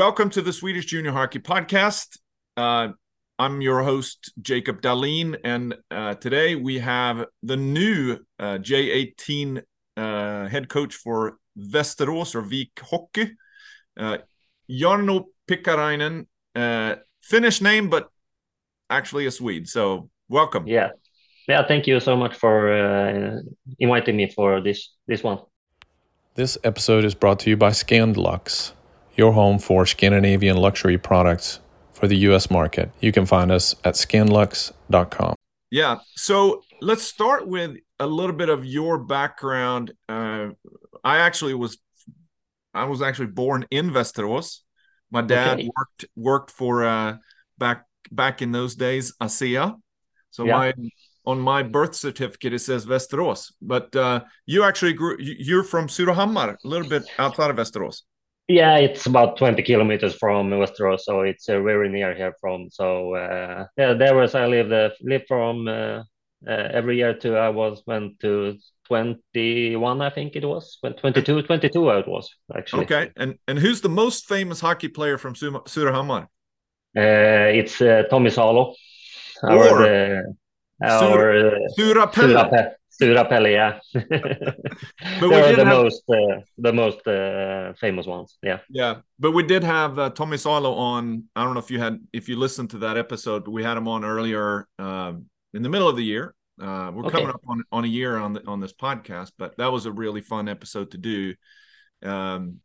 welcome to the Swedish Junior Hockey Podcast. Uh, I'm your host, Jacob Dahlin, and uh, today we have the new uh, J18 uh, head coach for Västerås or Vik Hockey, uh, Jarno Pikkarainen. Uh, Finnish name, but actually a Swede. So welcome. Yeah, yeah. Thank you so much for uh, inviting me for this this one. This episode is brought to you by Scandlux, your home for Scandinavian luxury products for the US market. You can find us at scandlux.com. Yeah. So let's start with a little bit of your background. Uh, I actually was I was actually born in Västerås. My dad okay. worked worked for uh, back back in those days ASEA. So yeah. my on my birth certificate it says Västerås, but uh, you actually grew. You're from Surahammar, a little bit outside of Västerås. Yeah, it's about 20 kilometers from Västerås, so it's uh, very near here from. So uh, yeah, there was I lived uh, lived from uh, uh, every year to I was went to 21, I think it was 22, 22 it was actually. Okay, and and who's the most famous hockey player from Surahammar? Uh, it's uh, Tommy Salo. Our, or our Surapelle. Surapelle, yeah. but we are the have... most uh, the most uh, famous ones. Yeah. Yeah, but we did have uh, Tommy Salo on. I don't know if you had if you listened to that episode, but we had him on earlier um, in the middle of the year. Uh, we're okay. coming up on on a year on the, on this podcast, but that was a really fun episode to do. Um,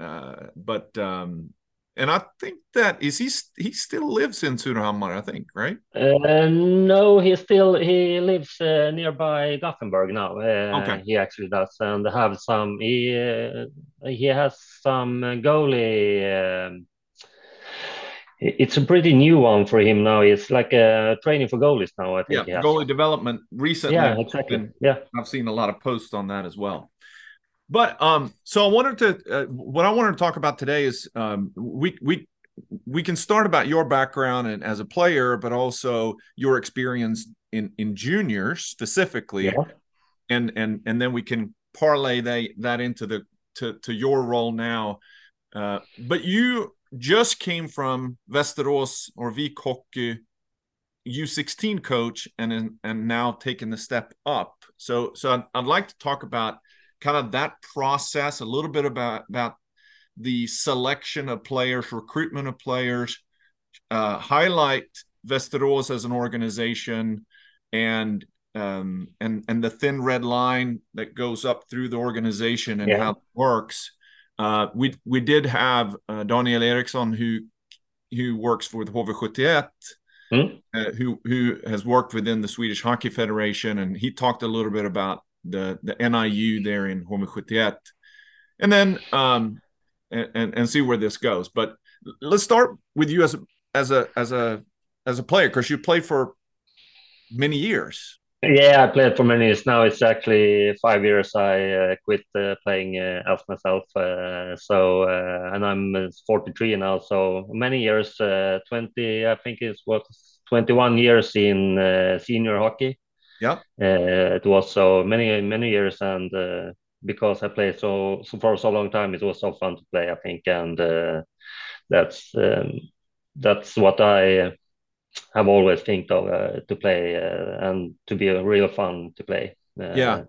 uh, but um, and I think that is he he still lives in Surahammar, I think, right? Uh, no, he still he lives uh, nearby Gothenburg now. Uh, okay, he actually does, and have some. He uh, he has some goalie. Um, it's a pretty new one for him now. It's like a training for goalies now. I think. Yeah, goalie development recently. Yeah, exactly. Yeah, I've seen a lot of posts on that as well. But um, so I wanted to uh, what I wanted to talk about today is um, we we we can start about your background and as a player, but also your experience in in juniors specifically, yeah. and and and then we can parlay that that into the to to your role now. Uh, but you just came from Västerås or Vik Hockey U16 coach and and now taking the step up. So so I'd, I'd like to talk about kind of that process, a little bit about about the selection of players, recruitment of players, uh, highlight Västerås as an organization, and um, and and the thin red line that goes up through the organization and yeah. how it works. Uh, we we did have uh, Daniel Eriksson who who works for the HV71, mm. uh, who who has worked within the Swedish Hockey Federation, and he talked a little bit about the the NIU there in HV71, and then um, and and see where this goes. But let's start with you as a as a as a as a player because you played for many years. Yeah, I played for many years now. It's actually five years. I uh, quit uh, playing uh, elf myself. Uh, so uh, and I'm 43 now. So many years. Uh, 20, I think it was 21 years in senior hockey. Yeah. Uh, it was so many many years, and uh, because I played so, so for so long time, it was so fun to play. I think, and uh, that's um, that's what I have always think of uh, to play uh, and to be a real fun to play. Uh, yeah,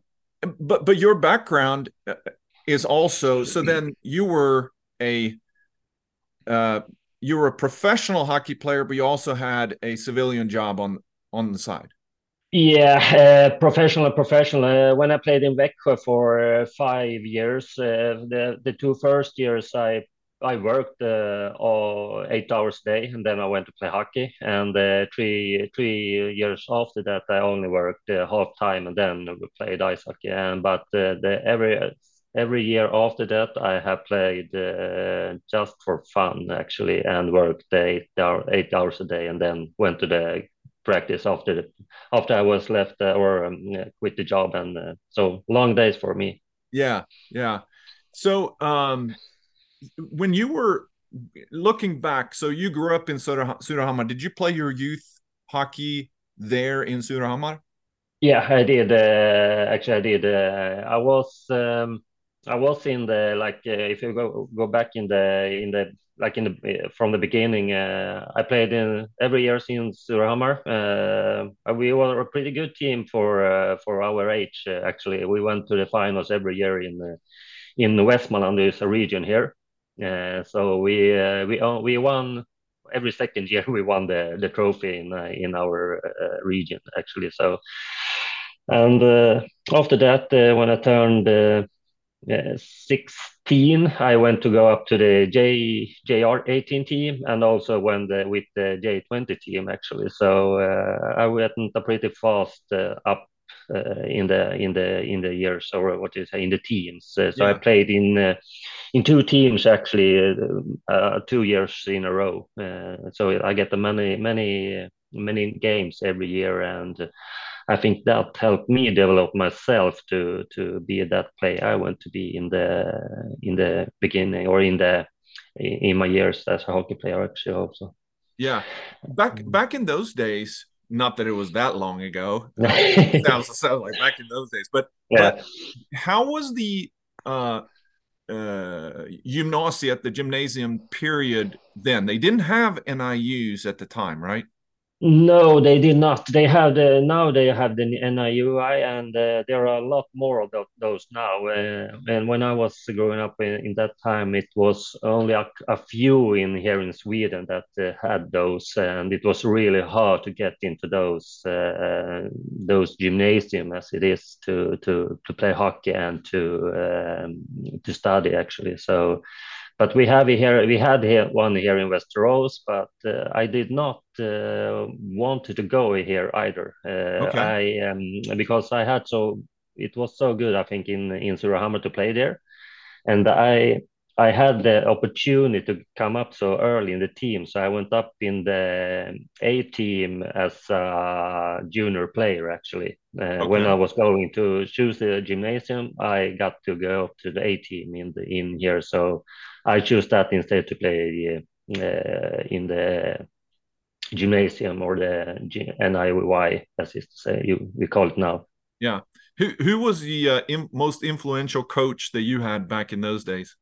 but but your background is also so. Then you were a you were a professional hockey player, but you also had a civilian job on on the side. Yeah, uh, professional, professional. Uh, when I played in Växjö for uh, five years, uh, the the two first years I I worked uh, all eight hours a day, and then I went to play hockey. And uh, three three years after that, I only worked half time, and then we played ice hockey. And but the every every year after that, I have played just for fun actually, and worked eight hour, eight hours a day, and then went to the practice after the, after I was left uh, or um, quit the job, and uh, so long days for me. Yeah, yeah. So um, when you were looking back, so you grew up in Surahammar. Did you play your youth hockey there in Surahammar? Yeah, I did. Uh, actually, I did. Uh, I was. Um, I was in the like uh, if you go go back in the in the like in the from the beginning. Uh, I played in every year since Surahammar. Uh, we were a pretty good team for uh, for our age. Uh, actually, we went to the finals every year in uh, in Westmanland. There's a region here, uh, so we we we won every second year. We won the the trophy in in our region actually. So. And after that, when I turned 16, I went to go up to the J JR18 team and also went the, with the J20 team actually. So uh, I went pretty fast uh, up uh, in the in the in the years or what is in the teams. Uh, so yeah. I played in uh, in two teams actually uh, two years in a row. so I get the many many many games every year and I think that helped me develop myself to to be that player I want to be in the in the beginning or in the in my years as a hockey player actually also. Yeah, back back in those days, not that it was that long ago. sounds sounds like back in those days, but yeah. But how was the uh uh gymnasia the gymnasium period then? They didn't have NIUs at the time, right? No, they did not. They have the now they have the NIUI, and uh, there are a lot more of those now. Uh, and when I was growing up in, in that time, it was only a, a, few in here in Sweden that uh, had those, and it was really hard to get into those uh, those gymnasium as it is to to to play hockey and to um, to study actually. So but we have here we had here one here in Västerås, but uh, I did not uh, want to go here either. Uh, okay. I um, because I had so it was so good I think in in Surahammar to play there, and I I had the opportunity to come up so early in the team, so I went up in the A team as a junior player. Actually, uh, okay. when I was going to choose the gymnasium, I got to go up to the A team in the in here. So I chose that instead to play uh, in the gymnasium or the NIU, as is to say, you, we call it now. Yeah. Who who was the uh, in, most influential coach that you had back in those days?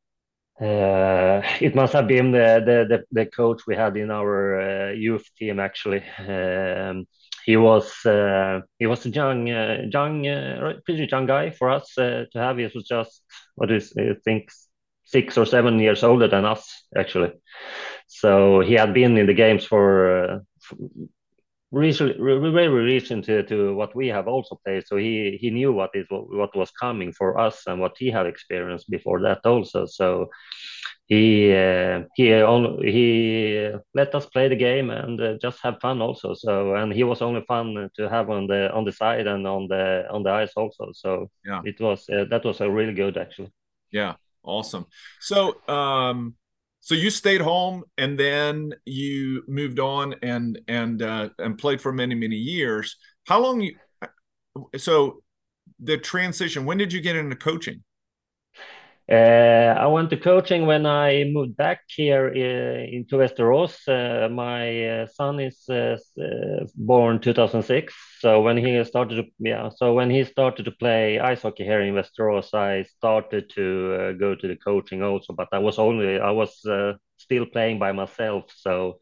Uh, it must have been the, the, the, the coach we had in our uh, youth team. Actually, um, he was uh, he was a young, uh, young, uh, pretty young guy for us uh, to have. He was just what is I think six or seven years older than us, actually. So he had been in the games for recently, very recent to, to what we have also played. So he he knew what is what was coming for us and what he had experienced before that also. So he uh, he only, he let us play the game and uh, just have fun also. So and he was only fun to have on the on the side and on the on the ice also. So yeah, it was uh, that was a really good actually. Yeah, awesome. So um so you stayed home and then you moved on and and uh, and played for many many years. How long you? So the transition. When did you get into coaching? Uh, I went to coaching when I moved back here uh, into Västerås. Uh, my uh, son is uh, uh, born 2006, so when he started, to, yeah, so when he started to play ice hockey here in Västerås, I started to go to the coaching also. But I was only I was still playing by myself, so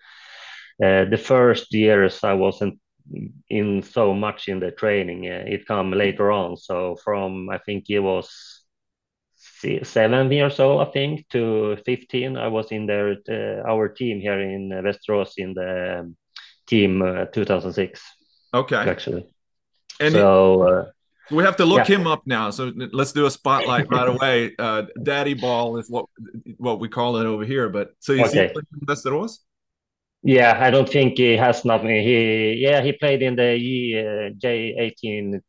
the first years I wasn't in so much in the training. it come later on. So from I think it was seven years old, I think, to 15. I was in there, uh, our team here in Västerås in the um, team uh, 2006. Okay. Actually. And so uh, we have to look yeah. him up now. So let's do a spotlight right away. Uh, Daddy ball is what what we call it over here. But so you okay. see Västerås? Yeah, I don't think he has nothing. He yeah, he played in the J eighteen uh,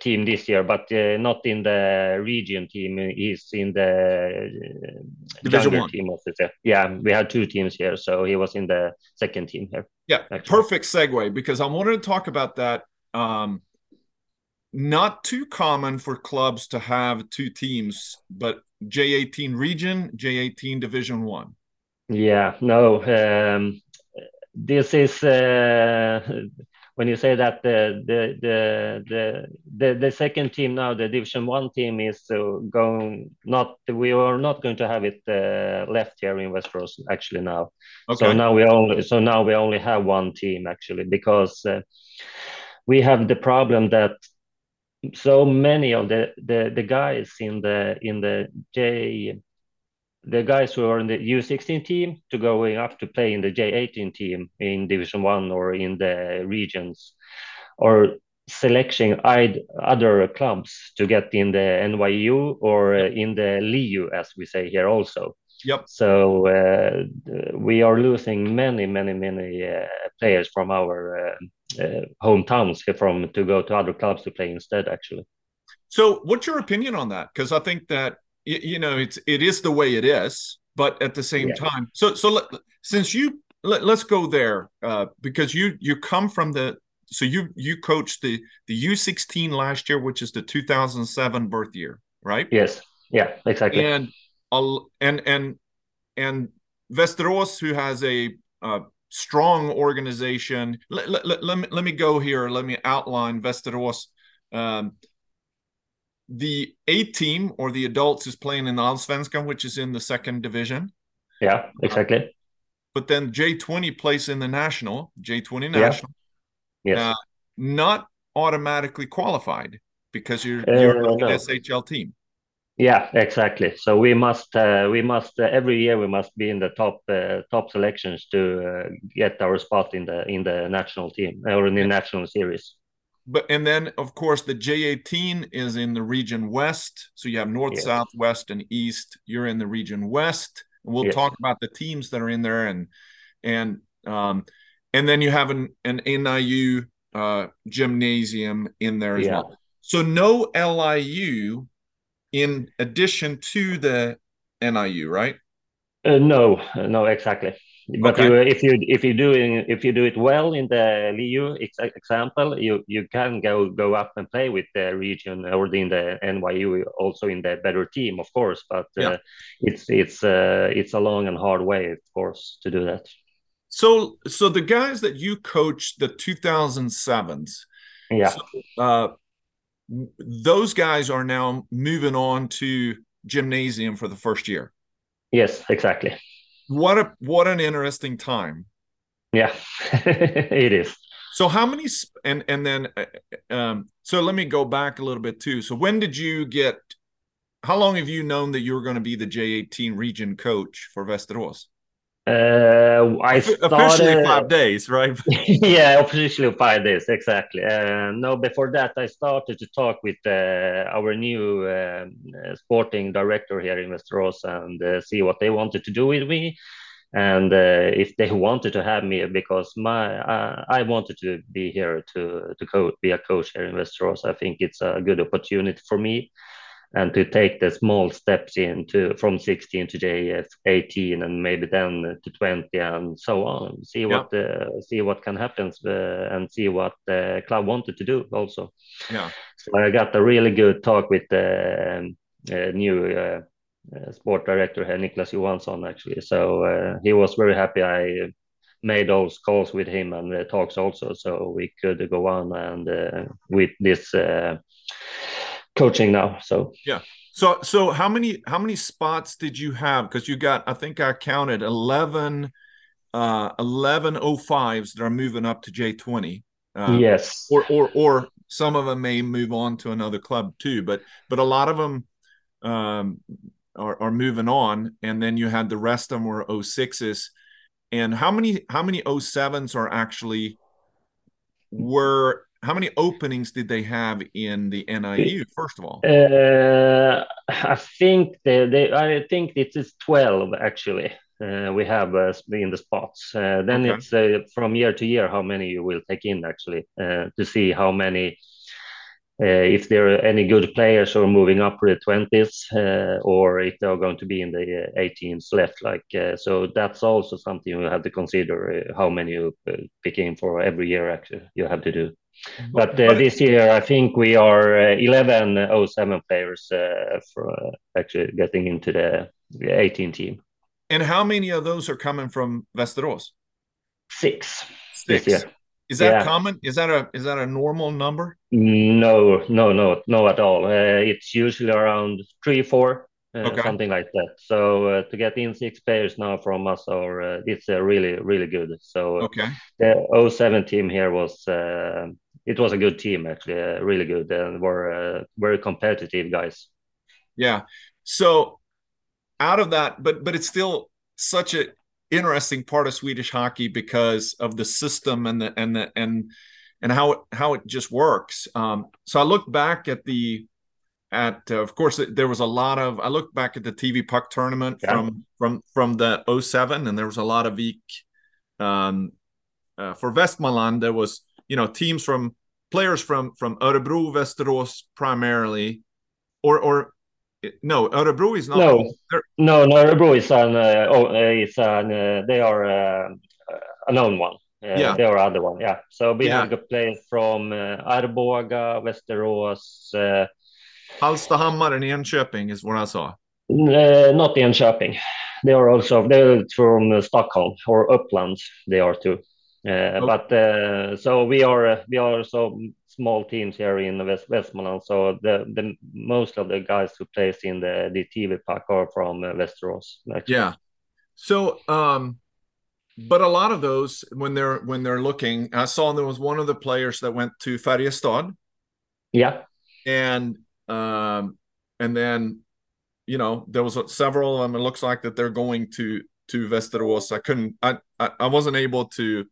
team this year, but uh, not in the region team. He's in the uh, Division one. team. Yeah, we had two teams here, so he was in the second team here. Yeah, actually. perfect segue because I wanted to talk about that. Um, not too common for clubs to have two teams, but J18 region, J18 Division One. Yeah, no. Um, this is uh, when you say that the the the the the, second team now, the Division One team, is uh, going not. We are not going to have it uh, left here in Västerås actually now. Okay. So now we only so now we only have one team actually because uh, we have the problem that so many of the, the the guys in the in the J the guys who are in the U16 team to going up to play in the J18 team in Division One or in the regions, or selecting other clubs to get in the NIU or in the LIU, as we say here also. Yep. So uh, we are losing many, many, many uh, players from our uh, uh hometowns from to go to other clubs to play instead. Actually. So, what's your opinion on that? Because I think that you know it's it is the way it is but at the same yeah. time so so let, since you let, us go there uh, because you you come from the so you you coached the the u16 last year which is the 2007 birth year right? Yes. Yeah exactly. And and and and Västerås who has a uh, strong organization let, let, let, me let me go here let me outline Västerås um, the A team or the adults is playing in the Allsvenskan, which is in the second division. Yeah, exactly. Uh, but then J20 plays in the national, J20 national. Yeah. Yes. Uh, not automatically qualified because you're, you're uh, an no. SHL team. Yeah, exactly. So we must uh, we must uh, every year we must be in the top uh, top selections to uh, get our spot in the in the national team or in the national series but and then of course the J18 is in the region west. So you have north, south, west, and east. You're in the region west. And we'll talk about the teams that are in there and and um and then you have an an NIU uh gymnasium in there as yeah. well. So no LIU in addition to the NIU, right? Uh, no, no, exactly. But okay. you, if you if you do if you do it well in the LIU example, you you can go go up and play with the region or in the NIU also in the better team, of course. But yeah. uh, it's it's uh, it's a long and hard way, of course, to do that. So so the guys that you coached the 2007s, yeah, so, uh, those guys are now moving on to gymnasium for the first year. Yes, exactly what a what an interesting time. Yeah it is. So how many and and then uh, um so let me go back a little bit too. So when did you get how long have you known that you were going to be the j18 region coach for Västerås uh, I started, officially five days, right? yeah, officially five days, exactly. Uh, no, before that, I started to talk with uh, our new uh, sporting director here in Västerås and uh, see what they wanted to do with me, and uh, if they wanted to have me because my I wanted to be here to to coach, be a coach here in Västerås. I think it's a good opportunity for me and to take the small steps into from 16 to JF 18 and maybe then to 20 and so on. See yeah. what uh, see what can happen uh, and see what the club wanted to do also. Yeah. So I got a really good talk with the uh, new uh, uh, sport director here, Niklas Johansson actually. So uh, he was very happy I made those calls with him and the talks also so we could go on and with this coaching now. So yeah. So so how many how many spots did you have? Because you got I think I counted 11 uh 11 05s that are moving up to J20. Uh, yes. Or or or some of them may move on to another club too, but but a lot of them um are, are moving on and then you had the rest of them were 06s and how many how many 07s are actually were how many openings did they have in the NIU? First of all, uh, I think they, they, I think it is twelve actually. Uh, we have uh, in the spots. Uh, then okay. it's uh, from year to year how many you will take in actually uh, to see how many. if there are any good players who are moving up to the 20s, or if they're going to be in the 18s left, like so, that's also something you have to consider. how many you pick in for every year, actually, you have to do. But uh, this year, I think we are uh, 11 07 players uh, for uh, actually getting into the 18 team. And how many of those are coming from Västerås? Six. Six. is that yeah. common? Is that a is that a normal number? No, no, no, no at all. Uh, it's usually around three, four, uh, okay. something like that. So uh, to get in six players now from us, or uh, it's really, really good. So okay, the 07 team here was uh, it was a good team actually, really good, and were very competitive guys. Yeah. So out of that, but but it's still such an interesting part of Swedish hockey because of the system and the and the and and how it, how it just works. Um, so I look back at the at uh, of course there was a lot of I look back at the TV puck tournament yeah. from from from the 07 and there was a lot of week um, uh, for Westmanland there was you know teams from players from from Örebro Västerås primarily or or no, Örebro is not. No, no, no. Örebro is an. Uh, oh, uh, is an. Uh, they are uh, a known one. Uh, yeah, they are other one. Yeah. So we yeah. have players from uh, Arboga, Västerås. Uh, Hallstahammar and Enköping is what I saw. Uh, not Enköping. They are also they're from Stockholm or Uppland. They are too. Uh. But uh, so we are we are so small teams here in West Westmanland. So the the most of the guys who plays in the the TV puck are from uh, Västerås. Yeah. So um, but a lot of those when they're when they're looking, I saw there was one of the players that went to Färjestad. Yeah. And um, and then you know there was several of them. It looks like that they're going to to Västerås. I couldn't. I I, I wasn't able to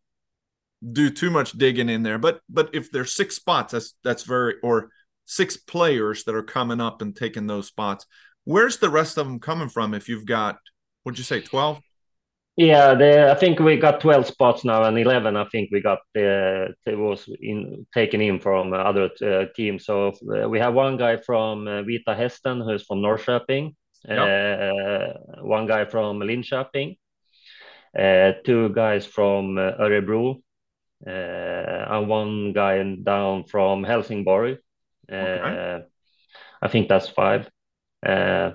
do too much digging in there. But but if there's six spots, that's that's very or six players that are coming up and taking those spots. Where's the rest of them coming from? If you've got, what'd you say, twelve? Yeah, the, I think we got twelve spots now, and eleven. I think we got uh, it was in taken in from other uh, teams. So uh, we have one guy from uh, Vita Hästen who's from Norrköping. Yep. Uh, one guy from Linköping. Uh, two guys from uh, Örebro and one guy down from Helsingborg. Okay. Uh, I think that's five. Uh,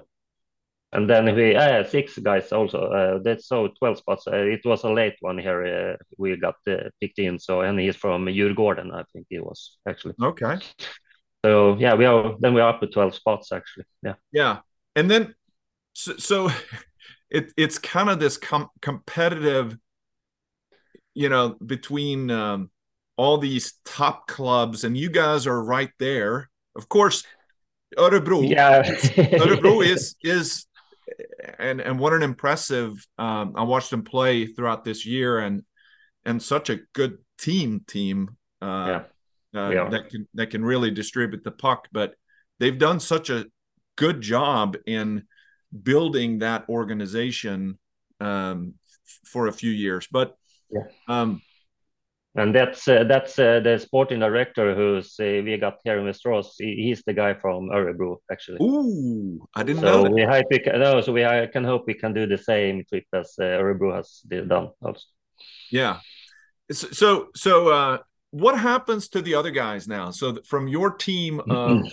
and then we uh, six guys also. Uh, that's so twelve spots. Uh, it was a late one here. Uh, we got uh, picked in. So and he's from Djurgården, I think he was actually. Okay. So yeah, we are then we are up to twelve spots actually. Yeah. Yeah, and then so, so it it's kind of this com- competitive you know, between um, all these top clubs, and you guys are right there. Of course, Örebro, yeah, Örebro is is, and and what an impressive. Um, I watched them play throughout this year, and and such a good team team. Uh, yeah. Uh, that can that can really distribute the puck, but they've done such a good job in building that organization um, for a few years. But yeah. Um, and that's uh, that's uh, the sporting director who's uh, we got here in Västerås. He, he's the guy from Örebro, actually. Ooh, I didn't so know. That. We hope we can, no, so we I can hope we can do the same trip as uh, Örebro has done. Also. Yeah. So so uh, what happens to the other guys now? So from your team, um,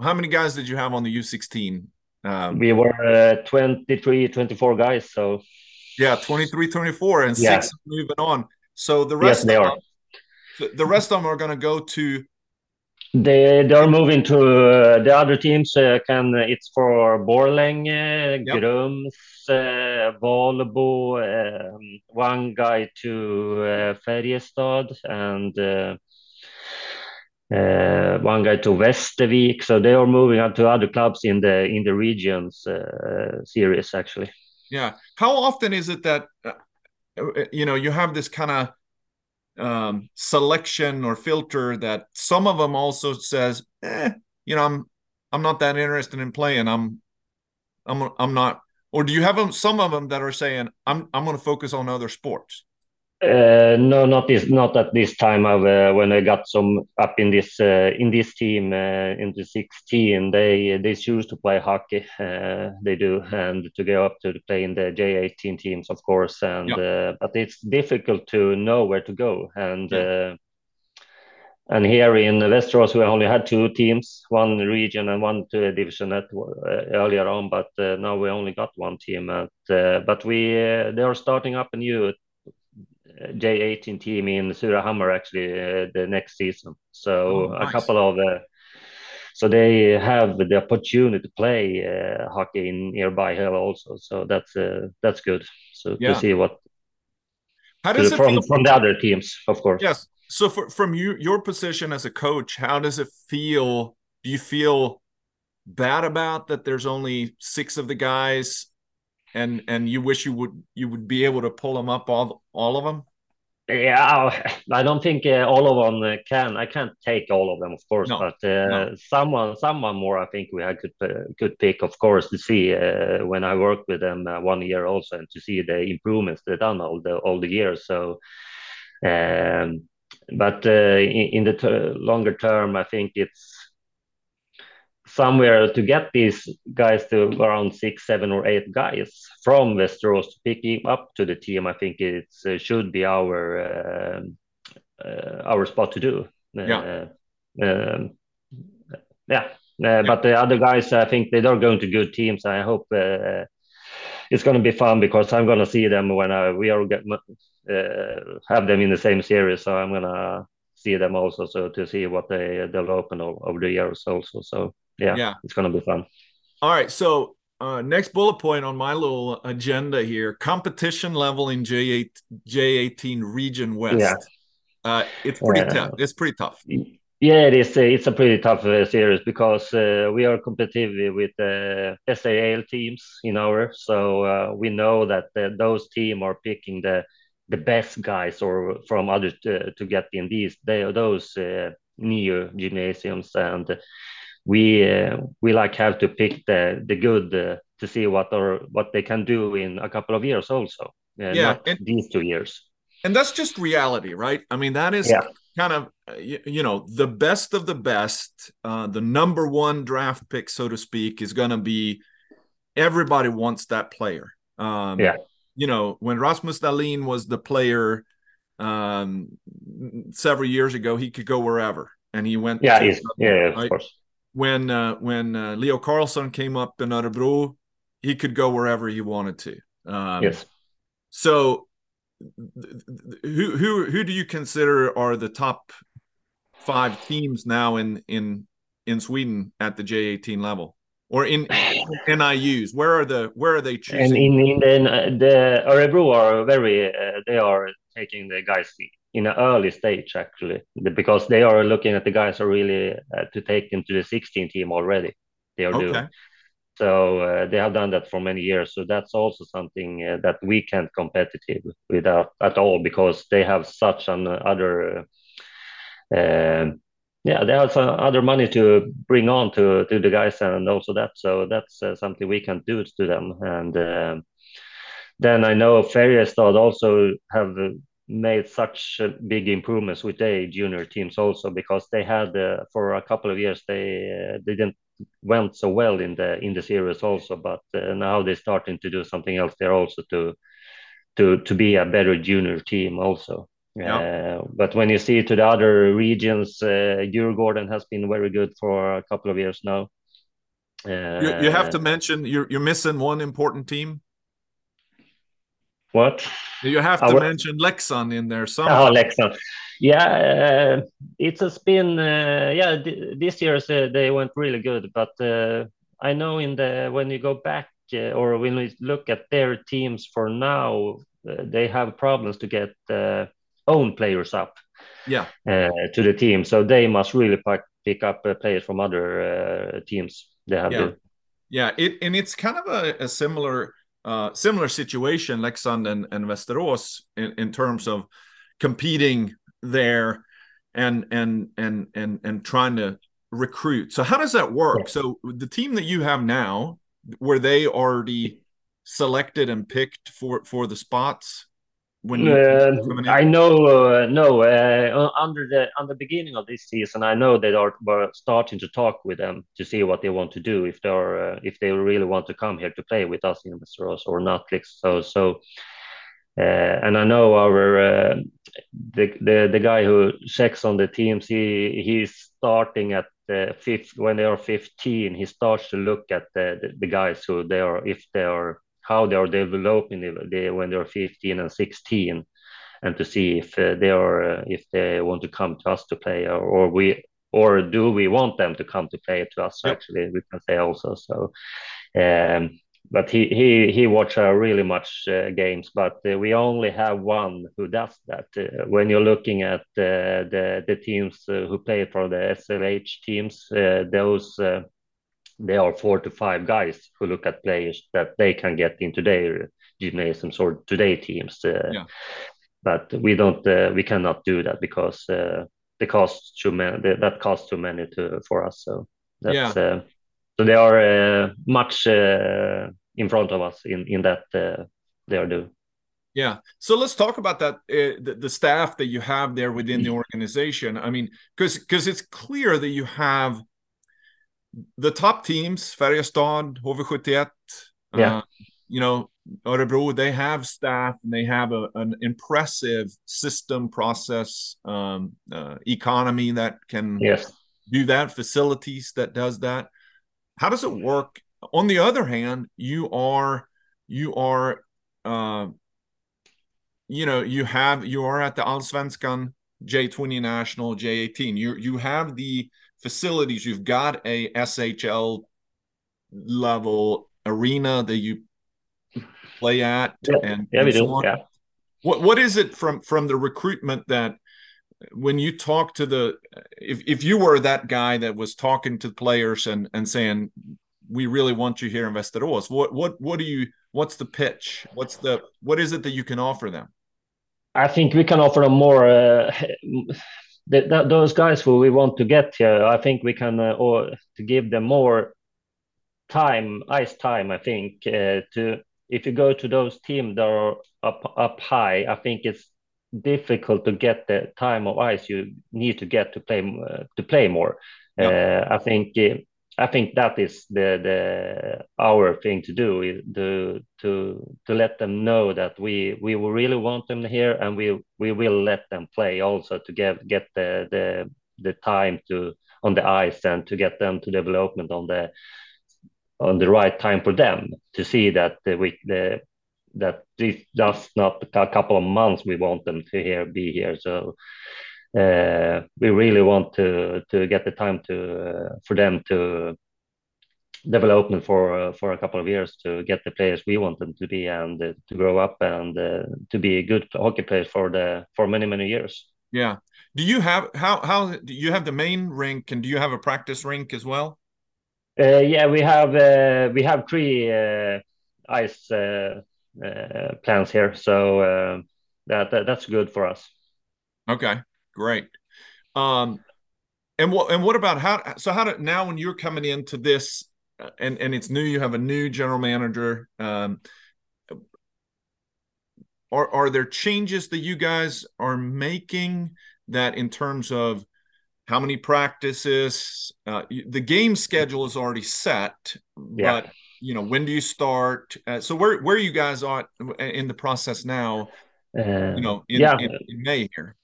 how many guys did you have on the U16? Um, we were uh, 23, 24 guys. So yeah, 23, 24, and yeah. six moving on. So the rest yes, of them, the rest of them are going to go to. They they're moving to uh, the other teams. Uh, can it's for Borlänge, yep. Grums, uh, Valbo, um, one guy to uh, Färjestad, and. Uh, uh, one guy to Västervik. So they are moving on to other clubs in the in the regions uh, series actually. Yeah. How often is it that uh, uh you know you have this kind of um, selection or filter that some of them also says, eh, you know, I'm I'm not that interested in playing. I'm I'm I'm not. Or do you have them, some of them that are saying, I'm I'm going to focus on other sports? Uh, no, not this, not at this time. Of uh, when I got some up in this uh, in this team uh, in the 16, they they choose to play hockey. Uh, they do, and to go up to play in the J18 teams, of course. And yeah. but it's difficult to know where to go. And yeah. and here in Västerås, we only had two teams, one region and one to division network earlier on. But now we only got one team. At, but we they are starting up a new J18 team in Surahammar actually uh, the next season. So oh, nice. a couple of uh, so they have the opportunity to play uh, hockey in nearby here also. So that's uh, that's good. So yeah. to see what how does it from feel? from the other teams, of course. Yes. So for, from you your position as a coach, how does it feel? Do you feel bad about that? There's only six of the guys, and and you wish you would you would be able to pull them up all all of them. Yeah, I don't think uh, all of them uh, can. I can't take all of them, of course, no, but uh, no. someone, someone more. I think we had could uh, could pick, of course, to see uh, when I worked with them uh, one year also, and to see the improvements they've done all the all the years. So, um, but in, in, the ter longer term, I think it's somewhere to get these guys to around six, seven, or eight guys from Västerås to pick him up to the team. I think it uh, should be our uh, uh, our spot to do. Yeah. Uh, um, yeah. yeah. But the other guys, I think they are going to good teams. I hope uh, it's going to be fun because I'm going to see them when I, we are get, have them in the same series. So I'm going to see them also so to see what they they'll open over the years also. So yeah, yeah, it's gonna be fun. All right, so uh, next bullet point on my little agenda here: competition level in J eight J eighteen Region West. Yeah. Uh, it's pretty yeah. tough. It's pretty tough. Yeah, it is. It's a pretty tough uh, series because uh, we are competitive with uh, SHL teams in our. So uh, we know that uh, those teams are picking the the best guys or from others to, to get in these they, are those uh, new gymnasiums and we uh, we like have to pick the the good uh, to see what or what they can do in a couple of years also uh, yeah and, these two years. And that's just reality right? I mean that is yeah. kind of uh, you, you, know the best of the best uh, the number one draft pick so to speak is going to be everybody wants that player. Um, yeah. you know when rasmus dahlin was the player um, several years ago he could go wherever and he went yeah to, yeah of course when uh, when uh, Leo Carlsson came up in Örebro, he could go wherever he wanted to. Um, yes. So, who who who do you consider are the top five teams now in in in Sweden at the J eighteen level? Or in NIUs, where are the where are they choosing? And in, in the, the Örebro are very uh, they are taking the guys in an early stage actually because they are looking at the guys are really uh, to take them to the 16 team already. They are okay. doing so uh, they have done that for many years. So that's also something uh, that we can't competitive without at all because they have such an other um, yeah they have some other money to bring on to to the guys and also that. So that's uh, something we can do to them. And um, then I know Färjestad also have made such big improvements with their junior teams also because they had uh, for a couple of years they uh, they didn't went so well in the in the series also but uh, now they're starting to do something else there also to to to be a better junior team also. Yeah. Uh, but when you see to the other regions uh, Djurgården has been very good for a couple of years now. You, you have to uh, mention you're, you're missing one important team what? You have to mention Leksand in there somehow. Oh, Leksand. Yeah, uh, it has been. Uh, yeah, this year uh, they went really good, but uh, I know in the when you go back uh, or when we look at their teams for now, uh, they have problems to get own players up. Yeah. to the team, so they must really pick, pick up players from other teams. They have yeah. To. Yeah, it and it's kind of a, a similar uh, similar situation, Leksand and, and Västerås, in, in terms of competing there and and and and and trying to recruit. So how does that work? So the team that you have now, were they already selected and picked for for the spots? When uh, I know uh, no uh, under the on the beginning of this season I know they are were starting to talk with them to see what they want to do if they're uh, if they really want to come here to play with us in Västerås or not so so uh, and I know our uh, the, the the guy who checks on the teams he he's starting at the fifth when they are 15 he starts to look at the, the, the guys who they are if they are how they are developing they, when they're 15 and 16 and to see if they are if they want to come to us to play or, or we or do we want them to come to play to us yep. actually we can say also so um, but he he he watch uh, really much uh, games but uh, we only have one who does that uh, when you're looking at uh, the the teams uh, who play for the SLH teams those there are four to five guys who look at players that they can get into their gymnasiums or today teams uh, yeah. but we don't uh, we cannot do that because uh, the cost too many that costs too many to for us so that's yeah. so they are much in front of us in in that uh, they are doing. Yeah. So let's talk about that uh, the, the, staff that you have there within the mm. organization. I mean, because because it's clear that you have the top teams, Färjestad, HV71, yeah. Uh, you know, Örebro, they have staff and they have a, an impressive system process um, uh, economy that can yes. do that, facilities that does that. How does it work on the other hand, you are you are uh, you know you have you are at the Allsvenskan J20 National J18. You you have the facilities. You've got a SHL level arena that you play at, yeah. and yeah, we so do. On. Yeah. What what is it from from the recruitment that when you talk to the if if you were that guy that was talking to players and and saying we really want you here in Västerås. What what what do you what's the pitch? What's the what is it that you can offer them? I think we can offer them more. Uh, the, the, those guys who we want to get here, I think we can uh, or to give them more time, ice time. I think uh, to if you go to those teams that are up up high, I think it's difficult to get the time of ice you need to get to play uh, to play more. Uh, I think uh, I think that is the the our thing to do is to to to let them know that we we really want them here and we we will let them play also to get get the the the time to on the ice and to get them to development on the on the right time for them to see that the we the that this does not a couple of months we want them to here be here. So we really want to to get the time to uh, for them to development for uh, for a couple of years to get the players we want them to be and uh, to grow up and uh, to be a good hockey players for the for many many years. Yeah. Do you have how how do you have the main rink and do you have a practice rink as well? Uh, yeah, we have uh, we have three uh, ice plans here, so that, that that's good for us. Okay. Great. Um, and what and what about how? So how do now when you're coming into this, uh, and and it's new, you have a new general manager. Um, are are there changes that you guys are making that in terms of how many practices? Uh, the game schedule is already set, yeah. but you know when do you start? Uh, so where where you guys are in the process now? Uh, you know, in, yeah. in, in May here.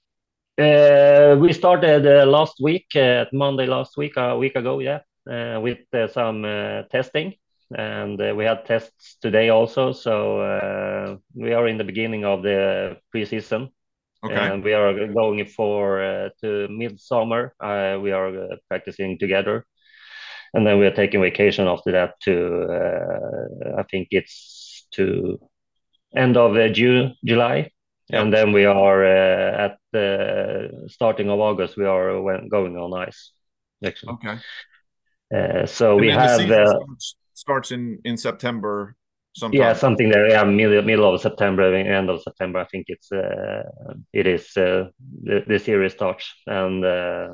Uh, we started uh, last week, uh, Monday last week, a week ago, yeah, with some testing. And we had tests today also. So we are in the beginning of the preseason. Okay. And we are going for to midsummer. we are practicing together and then we are taking vacation after that to uh, I think it's to end of uh, June, July, Yep. And then we are uh, at the starting of August, we are going on ice. Actually. Okay. Uh, so and we have uh, starts, in in September. Sometime. Yeah, something there. Yeah, middle middle of September, end of September. I think it's uh, it is uh, the, the series starts, and uh,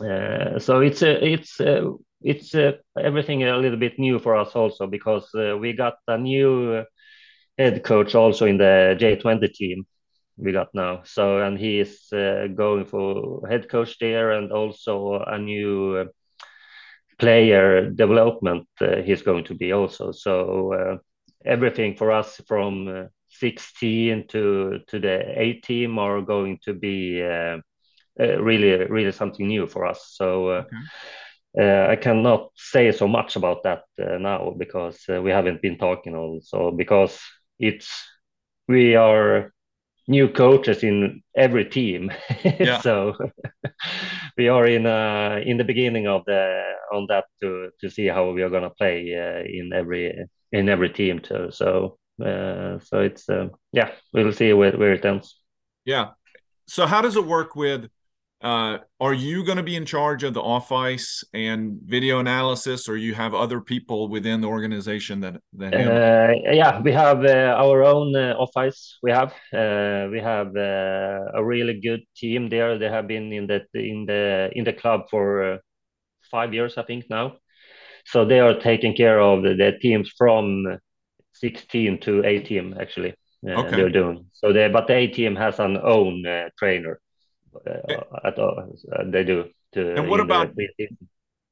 uh, so it's uh, it's it's everything a little bit new for us also because uh, we got a new head coach also in the J20 team we got now. So and he is uh, going for head coach there and also a new uh, player development uh, he's going to be also. So uh, everything for us from uh, 16 to to the A team are going to be uh, really really something new for us. So. Okay. Uh, I cannot say so much about that uh, now because uh, we haven't been talking also because it's we are new coaches in every team. Yeah. so we are in uh, in the beginning of the on that to to see how we are going to play uh, in every in every team too. So uh, so it's uh, yeah, we'll see where where it ends. Yeah. So how does it work with uh, are you going to be in charge of the off ice and video analysis, or you have other people within the organization that that? Uh, yeah, we have uh, our own uh, off ice. We have uh, we have uh, a really good team there. They have been in the in the in the club for five years, I think now. So they are taking care of the, the teams from 16 to 18 actually. okay. They're doing so. They but the A team has an own trainer at all. Uh, they do. To, and what about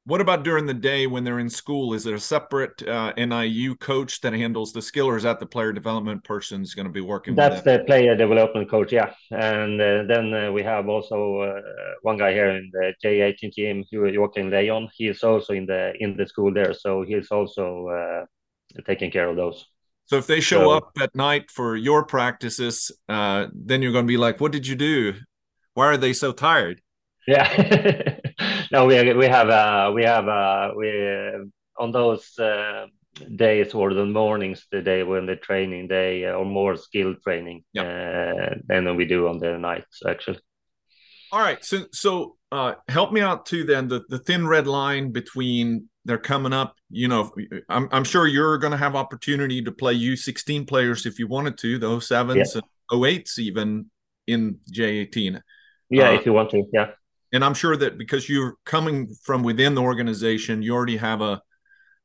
what about during the day when they're in school? Is there a separate uh, NIU coach that handles the skill, or is that the player development person is going to be working? That's the player development coach, yeah. And uh, then uh, we have also uh, one guy here in the J18 team, Joaquin Leon. He is also in the in the school there, so he's also uh, taking care of those. So if they show so, up at night for your practices, uh, then you're going to be like, "What did you do?" Why are they so tired? Yeah, no, we we have uh, we have uh, we on those uh, days or the mornings, the day when the training day or more skilled training yeah. uh, than we do on the nights actually. All right, so so uh, help me out too. Then the the thin red line between they're coming up. You know, I'm I'm sure you're going to have opportunity to play U16 players if you wanted to, those sevens yeah. and 08s even in J18. Yeah, uh, if you want to, yeah. And I'm sure that because you're coming from within the organization, you already have a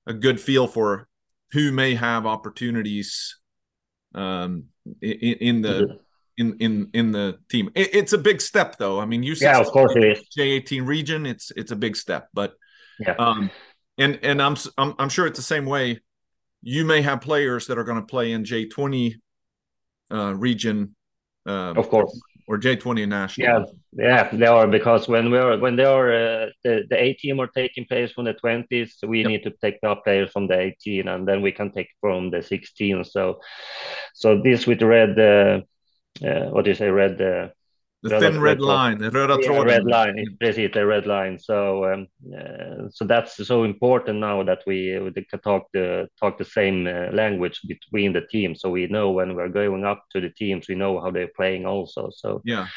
a good feel for who may have opportunities um, in, in the mm-hmm. in in in the team. It, it's a big step, though. I mean, you yeah, of course it is. J18 region, it's it's a big step, but yeah. Um, and and I'm I'm I'm sure it's the same way. You may have players that are going to play in J20 uh, region. Uh, of course or J20 national. Yeah, yeah, they are because when we are when they are uh, the the A team are taking players from the 20s, we yep. need to take up players from the 18, and then we can take from the 16. So, so this with red, uh, uh, what do you say, red? Uh, the thin red line, the röda yeah, red line, the red line. So, um, uh, so that's so important now that we, we can talk the talk the same uh, language between the teams, so we know when we're going up to the teams, we know how they're playing also. So yeah.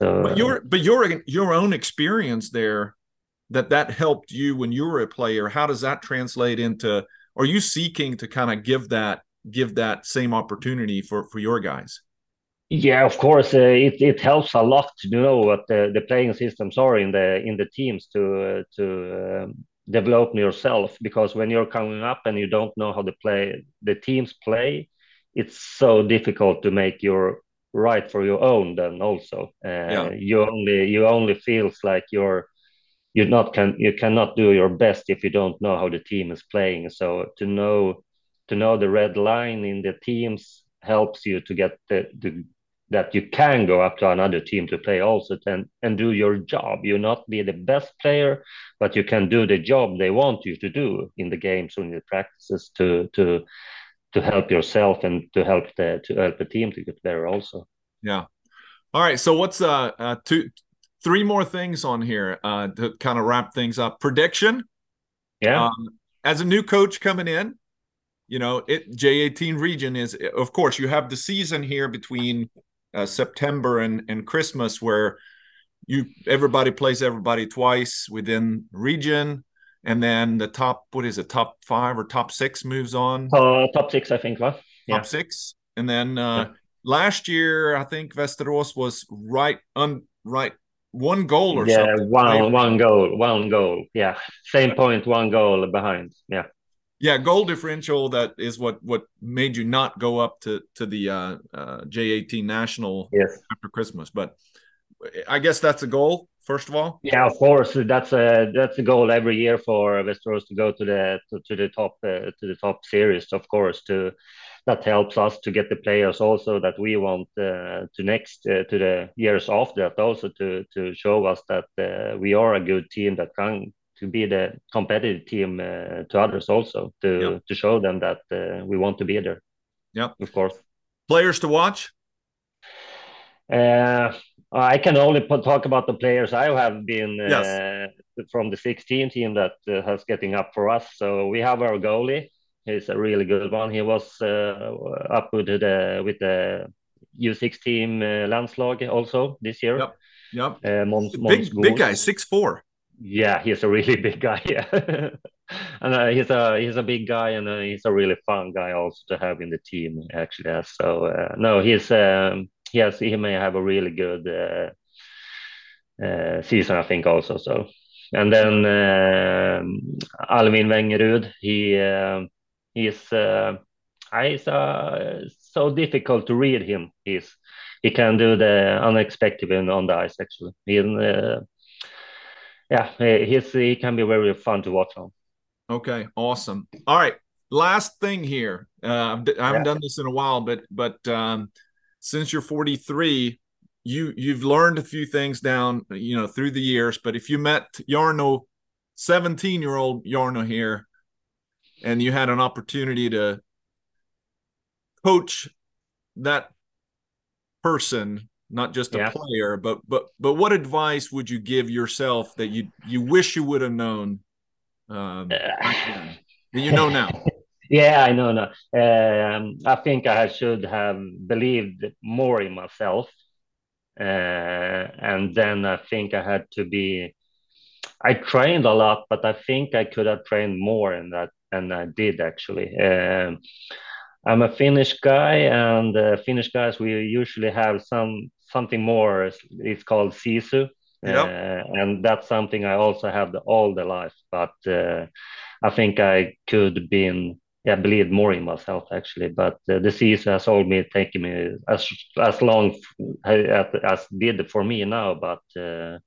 So, but your but your your own experience there, that that helped you when you were a player. How does that translate into? Are you seeking to kind of give that give that same opportunity for for your guys? Yeah, of course, uh, it it helps a lot to know what the, the playing systems are in the in the teams to uh, to um, develop yourself. Because when you're coming up and you don't know how the play the teams play, it's so difficult to make your right for your own. Then also, uh, yeah. you only you only feels like you're you not can you cannot do your best if you don't know how the team is playing. So to know to know the red line in the teams helps you to get the, the that you can go up to another team to play also and, and do your job. You not be the best player, but you can do the job they want you to do in the games or in the practices to to to help yourself and to help the to help the team to get better also. Yeah. All right. So what's uh, uh two three more things on here uh to kind of wrap things up. Prediction. Yeah. Um, as a new coach coming in, you know, it J18 region is of course you have the season here between uh, September and, and Christmas, where you everybody plays everybody twice within region, and then the top what is it, top five or top six moves on? Uh, top six, I think. Huh? Yeah. Top six, and then uh, yeah. last year I think Västerås was right on right one goal or yeah, something. one right? one goal, one goal. Yeah, same point, one goal behind. Yeah yeah goal differential that is what what made you not go up to to the uh, uh j18 national yes. after christmas but i guess that's a goal first of all yeah of course that's a that's a goal every year for Västerås to go to the to, to the top uh, to the top series of course to that helps us to get the players also that we want uh, to next uh, to the years after that also to to show us that uh, we are a good team that can to be the competitive team uh, to others also to yeah. to show them that uh, we want to be there. Yeah, of course. Players to watch. Uh, I can only talk about the players I have been uh, yes. from the 16 team that uh, has getting up for us. So we have our goalie. He's a really good one. He was uh, up with the with the U6 team uh, landslag also this year. Yep. Yep. Uh, Måns, big big guy, six four. Yeah, he's a really big guy. Yeah, and uh, he's a he's a big guy, and uh, he's a really fun guy also to have in the team. Actually, so uh, no, he's um, he has he may have a really good uh, uh, season, I think, also. So, and then um, Alvin Wengerud, he um, he's uh, he's uh, so difficult to read him. He's he can do the unexpected on the ice. Actually, he, yeah, he's he can be very fun to watch on. Okay, awesome. All right, last thing here. Uh, I haven't yeah. done this in a while, but but um, since you're 43, you you've learned a few things down, you know, through the years. But if you met Jarno, 17 year old Jarno here, and you had an opportunity to coach that person not just a yeah. player but but but what advice would you give yourself that you you wish you would have known um, that you know now? Yeah i know now um, i think i should have believed more in myself. Uh, and then i think i had to be i trained a lot but i think i could have trained more in that and i did actually. Um, i'm a finnish guy and uh, finnish guys we usually have some something more it's called sisu yep. uh, and that's something i also have the, all the life but uh, i think i could been yeah, believe more in myself actually. But uh, the season has only taken me as as long as, as did for me now. But uh,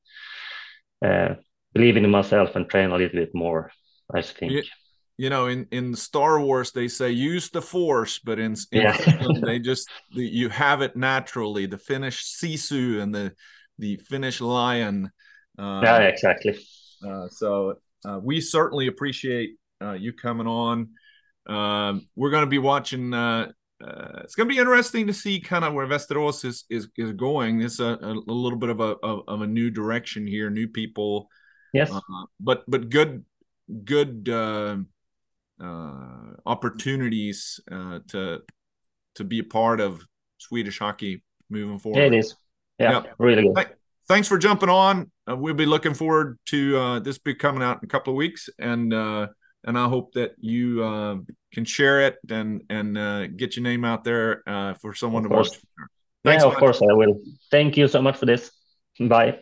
uh, believing in myself and train a little bit more, I think. You, know, in in Star Wars, they say use the Force, but in, in yeah. They just you have it naturally. The Finnish sisu and the the Finnish lion. Uh, yeah, exactly. Uh, so uh, we certainly appreciate you coming on. Um, we're going to be watching. Uh, uh, it's going to be interesting to see kind of where Västerås is is, is going. It's a, a, a little bit of a of, of, a new direction here, new people. Yes, uh, but but good good uh, opportunities uh, to to be a part of Swedish hockey moving forward. It is. Yeah, yep. really good. Th- thanks for jumping on. Uh, we'll be looking forward to uh, this be coming out in a couple of weeks, and uh, and I hope that you uh, can share it and and uh, get your name out there uh, for someone of to watch. Thanks yeah, of much. course I will. Thank you so much for this. Bye.